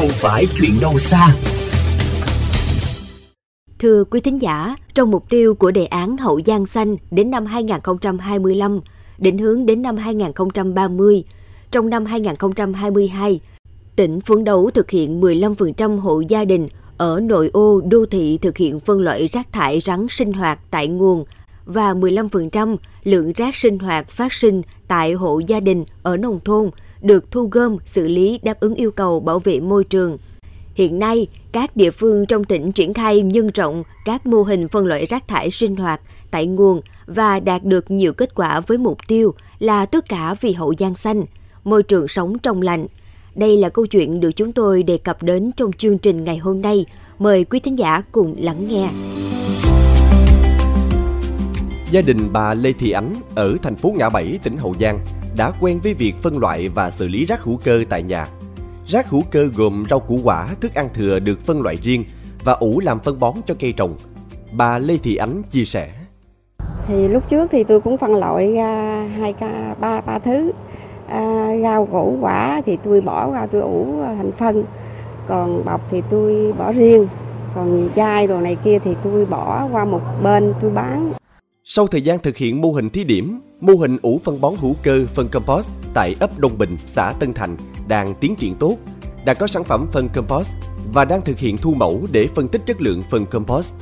không phải chuyện đâu xa. Thưa quý thính giả, trong mục tiêu của đề án Hậu Giang Xanh đến năm 2025, định hướng đến năm 2030, trong năm 2022, tỉnh phấn đấu thực hiện 15% hộ gia đình ở nội ô đô thị thực hiện phân loại rác thải rắn sinh hoạt tại nguồn và 15% lượng rác sinh hoạt phát sinh tại hộ gia đình ở nông thôn được thu gom xử lý đáp ứng yêu cầu bảo vệ môi trường. Hiện nay, các địa phương trong tỉnh triển khai nhân rộng các mô hình phân loại rác thải sinh hoạt tại nguồn và đạt được nhiều kết quả với mục tiêu là tất cả vì hậu giang xanh, môi trường sống trong lành. Đây là câu chuyện được chúng tôi đề cập đến trong chương trình ngày hôm nay. Mời quý thính giả cùng lắng nghe. Gia đình bà Lê Thị Ánh ở thành phố Ngã Bảy, tỉnh Hậu Giang đã quen với việc phân loại và xử lý rác hữu cơ tại nhà. Rác hữu cơ gồm rau củ quả, thức ăn thừa được phân loại riêng và ủ làm phân bón cho cây trồng. Bà Lê Thị Ánh chia sẻ. Thì lúc trước thì tôi cũng phân loại ra hai ca ba ba thứ. À, rau củ quả thì tôi bỏ ra tôi ủ thành phân. Còn bọc thì tôi bỏ riêng. Còn chai đồ này kia thì tôi bỏ qua một bên tôi bán. Sau thời gian thực hiện mô hình thí điểm, mô hình ủ phân bón hữu cơ phân compost tại ấp Đông Bình, xã Tân Thành đang tiến triển tốt, đã có sản phẩm phân compost và đang thực hiện thu mẫu để phân tích chất lượng phân compost.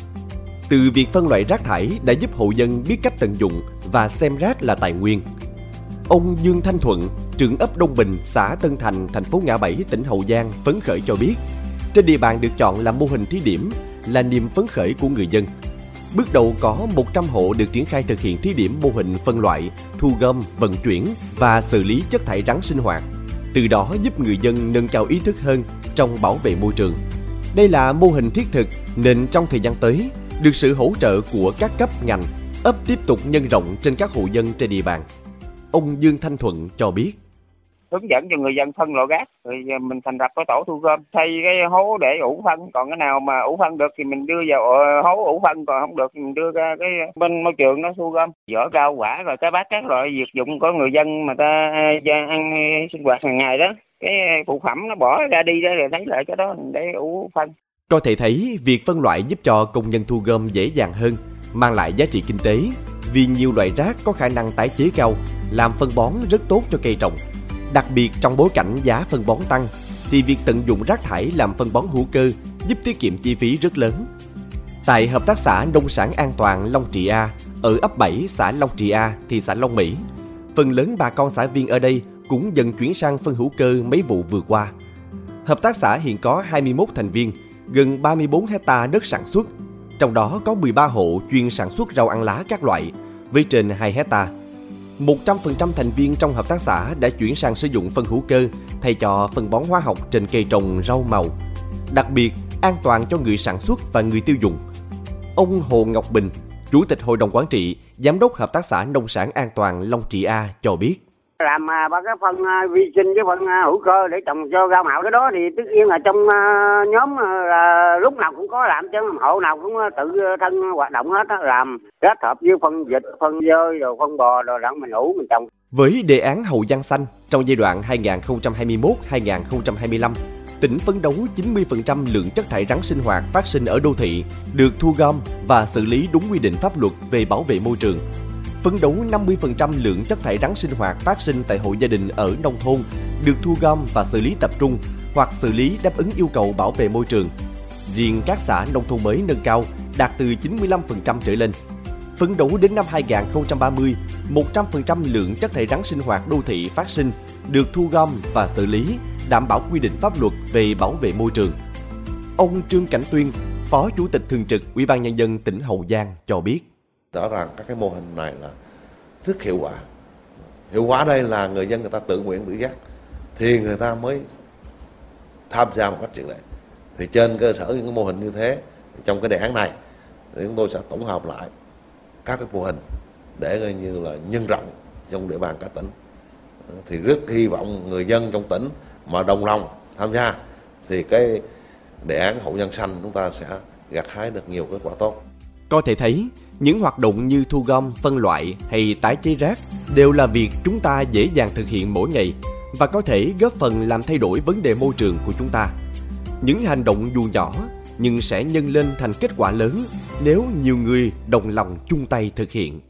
Từ việc phân loại rác thải đã giúp hộ dân biết cách tận dụng và xem rác là tài nguyên. Ông Dương Thanh Thuận, trưởng ấp Đông Bình, xã Tân Thành, thành phố Ngã Bảy, tỉnh Hậu Giang phấn khởi cho biết, trên địa bàn được chọn làm mô hình thí điểm là niềm phấn khởi của người dân Bước đầu có 100 hộ được triển khai thực hiện thí điểm mô hình phân loại, thu gom, vận chuyển và xử lý chất thải rắn sinh hoạt. Từ đó giúp người dân nâng cao ý thức hơn trong bảo vệ môi trường. Đây là mô hình thiết thực nên trong thời gian tới, được sự hỗ trợ của các cấp ngành, ấp tiếp tục nhân rộng trên các hộ dân trên địa bàn. Ông Dương Thanh Thuận cho biết hướng dẫn cho người dân phân loại rác. Rồi mình thành lập cái tổ thu gom, thay cái hố để ủ phân. Còn cái nào mà ủ phân được thì mình đưa vào ờ, hố ủ phân. Còn không được thì mình đưa ra cái bên môi trường nó thu gom. Vỏ rau, quả rồi cái bát các loại vật dụng có người dân mà ta ăn, sinh hoạt hàng ngày đó. Cái phụ phẩm nó bỏ ra đi đó, rồi lấy lại cái đó để ủ phân. Có thể thấy, việc phân loại giúp cho công nhân thu gom dễ dàng hơn, mang lại giá trị kinh tế. Vì nhiều loại rác có khả năng tái chế cao, làm phân bón rất tốt cho cây trồng. Đặc biệt trong bối cảnh giá phân bón tăng, thì việc tận dụng rác thải làm phân bón hữu cơ giúp tiết kiệm chi phí rất lớn. Tại Hợp tác xã Nông sản An toàn Long Trị A, ở ấp 7 xã Long Trị A, thị xã Long Mỹ, phần lớn bà con xã viên ở đây cũng dần chuyển sang phân hữu cơ mấy vụ vừa qua. Hợp tác xã hiện có 21 thành viên, gần 34 hecta đất sản xuất, trong đó có 13 hộ chuyên sản xuất rau ăn lá các loại, với trên 2 hecta 100% thành viên trong hợp tác xã đã chuyển sang sử dụng phân hữu cơ thay cho phân bón hóa học trên cây trồng rau màu. Đặc biệt, an toàn cho người sản xuất và người tiêu dùng. Ông Hồ Ngọc Bình, Chủ tịch Hội đồng Quản trị, Giám đốc Hợp tác xã Nông sản An toàn Long Trị A cho biết làm à, ba cái phân à, vi sinh với phân à, hữu cơ để trồng cho rau màu cái đó thì tất nhiên là trong nhóm là lúc nào cũng có làm, chứ hộ nào cũng tự thân hoạt động hết làm kết hợp với phân vịt, phân dơi, rồi phân bò, rồi đặng mình ủ, mình trồng. Với đề án hậu giang xanh trong giai đoạn 2021-2025 tỉnh phấn đấu 90% lượng chất thải rắn sinh hoạt phát sinh ở đô thị được thu gom và xử lý đúng quy định pháp luật về bảo vệ môi trường phấn đấu 50% lượng chất thải rắn sinh hoạt phát sinh tại hộ gia đình ở nông thôn được thu gom và xử lý tập trung hoặc xử lý đáp ứng yêu cầu bảo vệ môi trường. Riêng các xã nông thôn mới nâng cao đạt từ 95% trở lên. Phấn đấu đến năm 2030, 100% lượng chất thải rắn sinh hoạt đô thị phát sinh được thu gom và xử lý, đảm bảo quy định pháp luật về bảo vệ môi trường. Ông Trương Cảnh Tuyên, Phó Chủ tịch Thường trực Ủy ban Nhân dân tỉnh Hậu Giang cho biết rõ ràng các cái mô hình này là rất hiệu quả. Hiệu quả đây là người dân người ta tự nguyện tự giác, thì người ta mới tham gia một cách triệt để. Thì trên cơ sở những cái mô hình như thế trong cái đề án này, thì chúng tôi sẽ tổng hợp lại các cái mô hình để coi như là nhân rộng trong địa bàn cả tỉnh. Thì rất hy vọng người dân trong tỉnh mà đồng lòng tham gia, thì cái đề án hậu nhân xanh chúng ta sẽ gặt hái được nhiều kết quả tốt. Có thể thấy, những hoạt động như thu gom, phân loại hay tái chế rác đều là việc chúng ta dễ dàng thực hiện mỗi ngày và có thể góp phần làm thay đổi vấn đề môi trường của chúng ta. Những hành động dù nhỏ nhưng sẽ nhân lên thành kết quả lớn nếu nhiều người đồng lòng chung tay thực hiện.